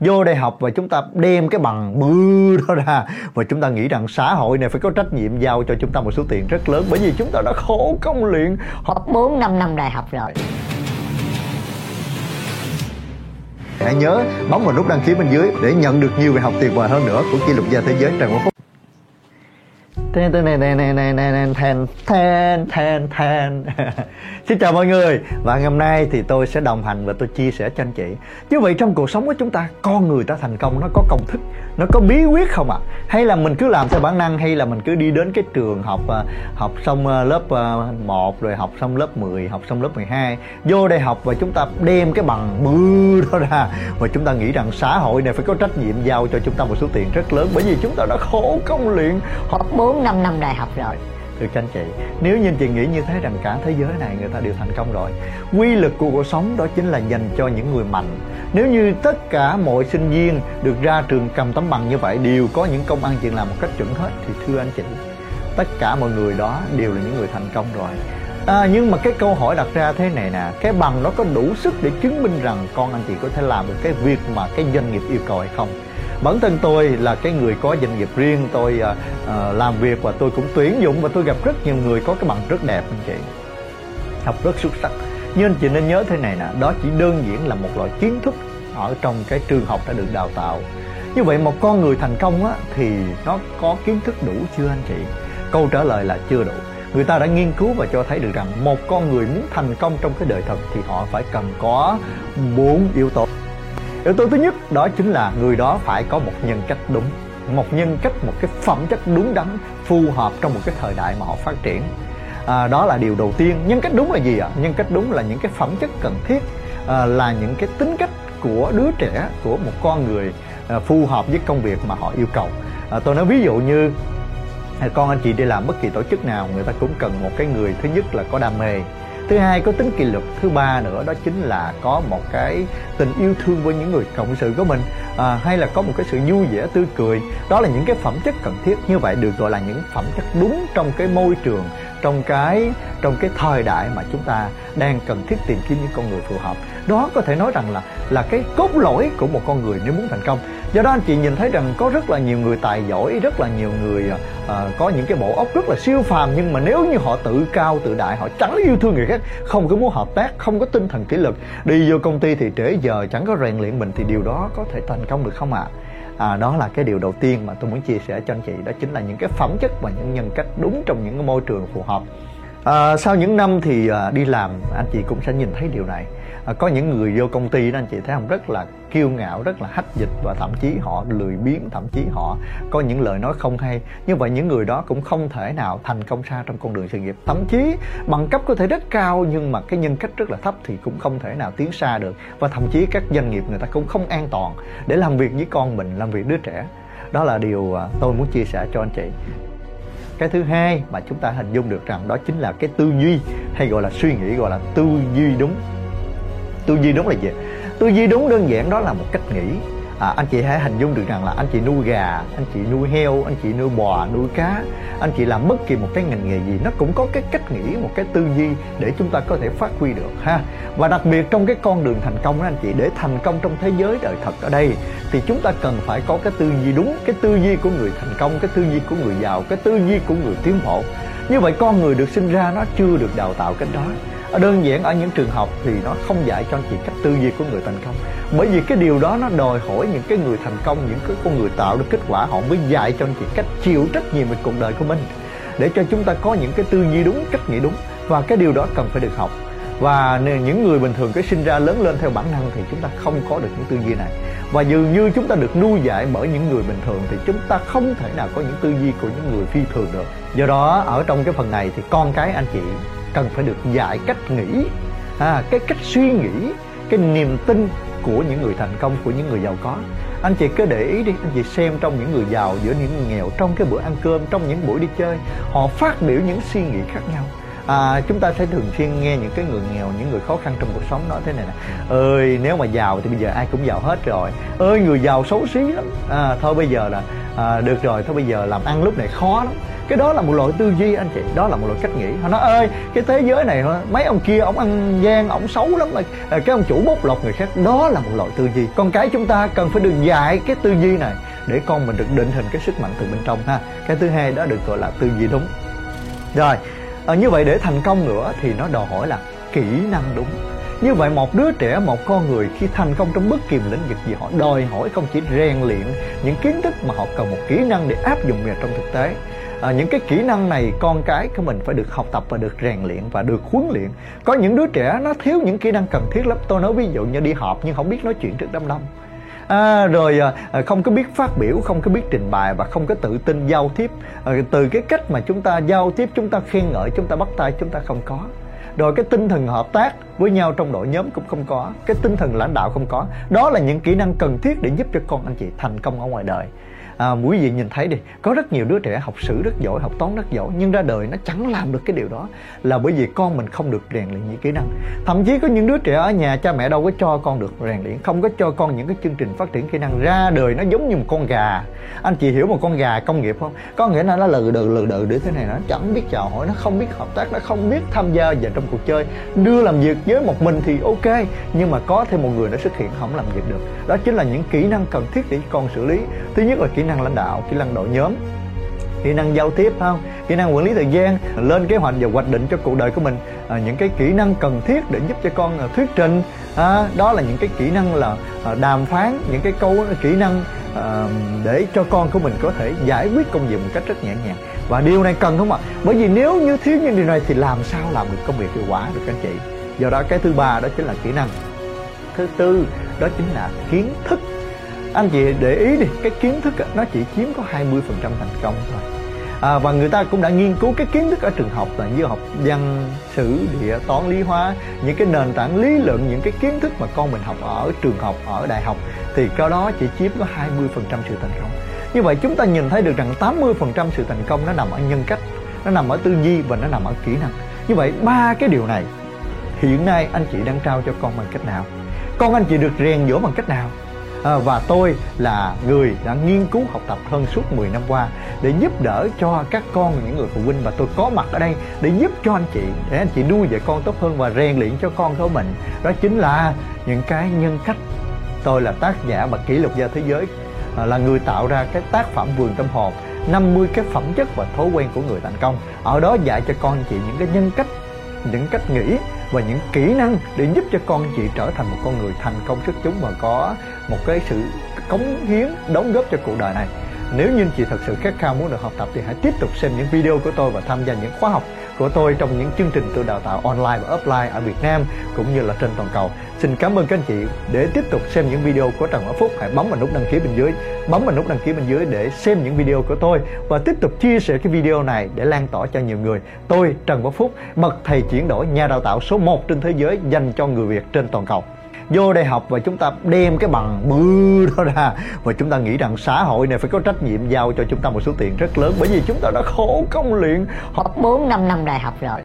vô đại học và chúng ta đem cái bằng bư đó ra và chúng ta nghĩ rằng xã hội này phải có trách nhiệm giao cho chúng ta một số tiền rất lớn, bởi vì chúng ta đã khổ công luyện, học 4 năm năm đại học rồi Hãy nhớ, bấm vào nút đăng ký bên dưới để nhận được nhiều bài học tuyệt vời hơn nữa của kỷ lục gia thế giới Trần Quốc Phúc. Ten ten ten ten ten ten ten ten ten ten Xin chào mọi người Và ngày hôm nay thì tôi sẽ đồng hành và tôi chia sẻ cho anh chị Như vậy trong cuộc sống của chúng ta Con người ta thành công nó có công thức Nó có bí quyết không ạ à? Hay là mình cứ làm theo bản năng Hay là mình cứ đi đến cái trường học Học xong lớp 1 Rồi học xong lớp 10 Học xong lớp 12 Vô đại học và chúng ta đem cái bằng bư đó ra Và chúng ta nghĩ rằng xã hội này phải có trách nhiệm Giao cho chúng ta một số tiền rất lớn Bởi vì chúng ta đã khổ công luyện Học 4 năm năm đại học rồi. Thưa các anh chị nếu như anh chị nghĩ như thế rằng cả thế giới này người ta đều thành công rồi quy lực của cuộc sống đó chính là dành cho những người mạnh. Nếu như tất cả mọi sinh viên được ra trường cầm tấm bằng như vậy đều có những công ăn chuyện làm một cách chuẩn hết thì thưa anh chị tất cả mọi người đó đều là những người thành công rồi. À, nhưng mà cái câu hỏi đặt ra thế này nè Cái bằng nó có đủ sức để chứng minh rằng Con anh chị có thể làm được cái việc mà cái doanh nghiệp yêu cầu hay không? Bản thân tôi là cái người có doanh nghiệp riêng. Tôi uh, uh, làm việc và tôi cũng tuyển dụng và tôi gặp rất nhiều người có cái bằng rất đẹp anh chị. Học rất xuất sắc. Nhưng anh chị nên nhớ thế này nè đó chỉ đơn giản là một loại kiến thức ở trong cái trường học đã được đào tạo. Như vậy một con người thành công á, thì nó có kiến thức đủ chưa anh chị? Câu trả lời là chưa đủ. Người ta đã nghiên cứu và cho thấy được rằng một con người muốn thành công trong cái đời thật thì họ phải cần có bốn yếu tố yếu tố thứ nhất đó chính là người đó phải có một nhân cách đúng một nhân cách một cái phẩm chất đúng đắn phù hợp trong một cái thời đại mà họ phát triển. À, đó là điều đầu tiên. Nhân cách đúng là gì ạ? Nhân cách đúng là những cái phẩm chất cần thiết à, là những cái tính cách của đứa trẻ của một con người à, phù hợp với công việc mà họ yêu cầu. À, tôi nói ví dụ như à, con anh chị đi làm bất kỳ tổ chức nào người ta cũng cần một cái người thứ nhất là có đam mê thứ hai có tính kỷ luật thứ ba nữa đó chính là có một cái tình yêu thương với những người cộng sự của mình à, hay là có một cái sự vui vẻ tươi cười. Đó là những cái phẩm chất cần thiết như vậy được gọi là những phẩm chất đúng trong cái môi trường trong cái trong cái thời đại mà chúng ta đang cần thiết tìm kiếm những con người phù hợp. Đó có thể nói rằng là là cái cốt lõi của một con người nếu muốn thành công. Do đó anh chị nhìn thấy rằng có rất là nhiều người tài giỏi rất là nhiều người uh, có những cái bộ óc rất là siêu phàm nhưng mà nếu như họ tự cao tự đại họ chẳng yêu thương người khác không có muốn hợp tác không có tinh thần kỷ luật đi vô công ty thì trễ giờ chẳng có rèn luyện mình thì điều đó có thể thành công được không ạ? À? à, đó là cái điều đầu tiên mà tôi muốn chia sẻ cho anh chị đó chính là những cái phẩm chất và những nhân cách đúng trong những cái môi trường phù hợp à, sau những năm thì à, đi làm anh chị cũng sẽ nhìn thấy điều này. À, có những người vô công ty đó anh chị thấy không? Rất là kiêu ngạo rất là hách dịch và thậm chí họ lười biếng thậm chí họ có những lời nói không hay. Như vậy những người đó cũng không thể nào thành công xa trong con đường sự nghiệp. Thậm chí bằng cấp có thể rất cao nhưng mà cái nhân cách rất là thấp thì cũng không thể nào tiến xa được. Và thậm chí các doanh nghiệp người ta cũng không an toàn để làm việc với con mình làm việc đứa trẻ. Đó là điều à, tôi muốn chia sẻ cho anh chị cái thứ hai mà chúng ta hình dung được rằng đó chính là cái tư duy, hay gọi là suy nghĩ, gọi là tư duy đúng. Tư duy đúng là gì? Tư duy đúng đơn giản đó là một cách nghĩ à, anh chị hãy hình dung được rằng là anh chị nuôi gà anh chị nuôi heo anh chị nuôi bò nuôi cá anh chị làm bất kỳ một cái ngành nghề gì nó cũng có cái cách nghĩ một cái tư duy để chúng ta có thể phát huy được ha. Và đặc biệt trong cái con đường thành công đó anh chị để thành công trong thế giới đời thật ở đây thì chúng ta cần phải có cái tư duy đúng cái tư duy của người thành công cái tư duy của người giàu cái tư duy của người tiến bộ. Như vậy con người được sinh ra nó chưa được đào tạo cái đó đơn giản ở những trường học thì nó không dạy cho anh chị cách tư duy của người thành công. Bởi vì cái điều đó nó đòi hỏi những cái người thành công, những cái con người tạo được kết quả, họ mới dạy cho anh chị cách chịu trách nhiệm về cuộc đời của mình. Để cho chúng ta có những cái tư duy đúng, cách nghĩ đúng. Và cái điều đó cần phải được học. Và những người bình thường cái sinh ra lớn lên theo bản năng thì chúng ta không có được những tư duy này. Và dường như chúng ta được nuôi dạy bởi những người bình thường thì chúng ta không thể nào có những tư duy của những người phi thường được. Do đó, ở trong cái phần này thì con cái anh chị cần phải được dạy cách nghĩ à, cái cách suy nghĩ cái niềm tin của những người thành công của những người giàu có. Anh chị cứ để ý đi anh chị xem trong những người giàu giữa những người nghèo trong cái bữa ăn cơm trong những buổi đi chơi họ phát biểu những suy nghĩ khác nhau. À, chúng ta sẽ thường xuyên nghe những cái người nghèo những người khó khăn trong cuộc sống nói thế này nè ơi nếu mà giàu thì bây giờ ai cũng giàu hết rồi. Ơi người giàu xấu xí lắm. À, thôi bây giờ là à, được rồi thôi bây giờ làm ăn lúc này khó lắm cái đó là một loại tư duy anh chị đó là một loại cách nghĩ. Họ nói ơi cái thế giới này mấy ông kia ông ăn gian ông xấu lắm mà à, cái ông chủ bóc lột người khác. Đó là một loại tư duy. Con cái chúng ta cần phải được dạy cái tư duy này để con mình được định hình cái sức mạnh từ bên trong ha. Cái thứ hai đó được gọi là tư duy đúng. Rồi à, như vậy để thành công nữa thì nó đòi hỏi là kỹ năng đúng. Như vậy một đứa trẻ một con người khi thành công trong bất kỳ lĩnh vực gì họ đòi hỏi không chỉ rèn luyện những kiến thức mà họ cần một kỹ năng để áp dụng vào trong thực tế à, những cái kỹ năng này con cái của mình phải được học tập và được rèn luyện và được huấn luyện. Có những đứa trẻ nó thiếu những kỹ năng cần thiết lắm. Tôi nói ví dụ như đi họp nhưng không biết nói chuyện trước đám đông. À, rồi à, à, không có biết phát biểu không có biết trình bày và không có tự tin giao tiếp. À, từ cái cách mà chúng ta giao tiếp chúng ta khen ngợi chúng ta bắt tay chúng ta không có. Rồi cái tinh thần hợp tác với nhau trong đội nhóm cũng không có. Cái tinh thần lãnh đạo không có. Đó là những kỹ năng cần thiết để giúp cho con anh chị thành công ở ngoài đời à, quý vị nhìn thấy đi có rất nhiều đứa trẻ học sử rất giỏi học toán rất giỏi nhưng ra đời nó chẳng làm được cái điều đó. Là bởi vì con mình không được rèn luyện những kỹ năng. Thậm chí có những đứa trẻ ở nhà cha mẹ đâu có cho con được rèn luyện không có cho con những cái chương trình phát triển kỹ năng. Ra đời nó giống như một con gà. Anh chị hiểu một con gà công nghiệp không? Có nghĩa là nó lừ đừ lừ đừ để thế này nó chẳng biết chào hỏi nó không biết hợp tác nó không biết tham gia vào trong cuộc chơi. Đưa làm việc với một mình thì ok nhưng mà có thêm một người nó xuất hiện không làm việc được. Đó chính là những kỹ năng cần thiết để con xử lý. Thứ nhất là kỹ năng năng lãnh đạo kỹ năng đội nhóm kỹ năng giao tiếp không? Kỹ năng quản lý thời gian lên kế hoạch và hoạch định cho cuộc đời của mình. À, những cái kỹ năng cần thiết để giúp cho con à, thuyết trình. À, đó là những cái kỹ năng là à, đàm phán những cái câu kỹ năng à, để cho con của mình có thể giải quyết công việc một cách rất nhẹ nhàng. Và điều này cần không ạ? Bởi vì nếu như thiếu những điều này thì làm sao làm được công việc hiệu quả được anh chị? Do đó cái thứ ba đó chính là kỹ năng. Thứ tư đó chính là kiến thức anh chị để ý đi cái kiến thức nó chỉ chiếm có 20% thành công thôi. À, và người ta cũng đã nghiên cứu cái kiến thức ở trường học là như học văn sử địa toán lý hóa. Những cái nền tảng lý luận những cái kiến thức mà con mình học ở trường học ở đại học thì cái đó chỉ chiếm có 20% sự thành công. Như vậy chúng ta nhìn thấy được rằng 80% sự thành công nó nằm ở nhân cách nó nằm ở tư duy và nó nằm ở kỹ năng. Như vậy ba cái điều này hiện nay anh chị đang trao cho con bằng cách nào? Con anh chị được rèn dỗ bằng cách nào? À, và tôi là người đã nghiên cứu học tập hơn suốt 10 năm qua để giúp đỡ cho các con những người phụ huynh và tôi có mặt ở đây để giúp cho anh chị để anh chị nuôi dạy con tốt hơn và rèn luyện cho con của mình. Đó chính là những cái nhân cách. Tôi là tác giả và kỷ lục gia thế giới ờ, là người tạo ra cái tác phẩm vườn tâm hồn 50 cái phẩm chất và thói quen của người thành công. Ở đó dạy cho con chị những cái nhân cách những cách nghĩ và những kỹ năng để giúp cho con chị trở thành một con người thành công xuất chúng và có một cái sự cống hiến, đóng góp cho cuộc đời này. Nếu như chị thật sự khát khao muốn được học tập thì hãy tiếp tục xem những video của tôi và tham gia những khóa học của tôi trong những chương trình tôi đào tạo online và offline ở Việt Nam cũng như là trên toàn cầu. Xin cảm ơn các anh chị để tiếp tục xem những video của Trần Bảo Phúc. Hãy bấm vào nút đăng ký bên dưới, bấm vào nút đăng ký bên dưới để xem những video của tôi và tiếp tục chia sẻ cái video này để lan tỏa cho nhiều người. Tôi Trần Bảo Phúc, bậc thầy chuyển đổi nhà đào tạo số 1 trên thế giới dành cho người Việt trên toàn cầu vô đại học và chúng ta đem cái bằng bự đó ra. Và chúng ta nghĩ rằng xã hội này phải có trách nhiệm giao cho chúng ta một số tiền rất lớn. Bởi vì chúng ta đã khổ công luyện học 4 5 năm đại học rồi.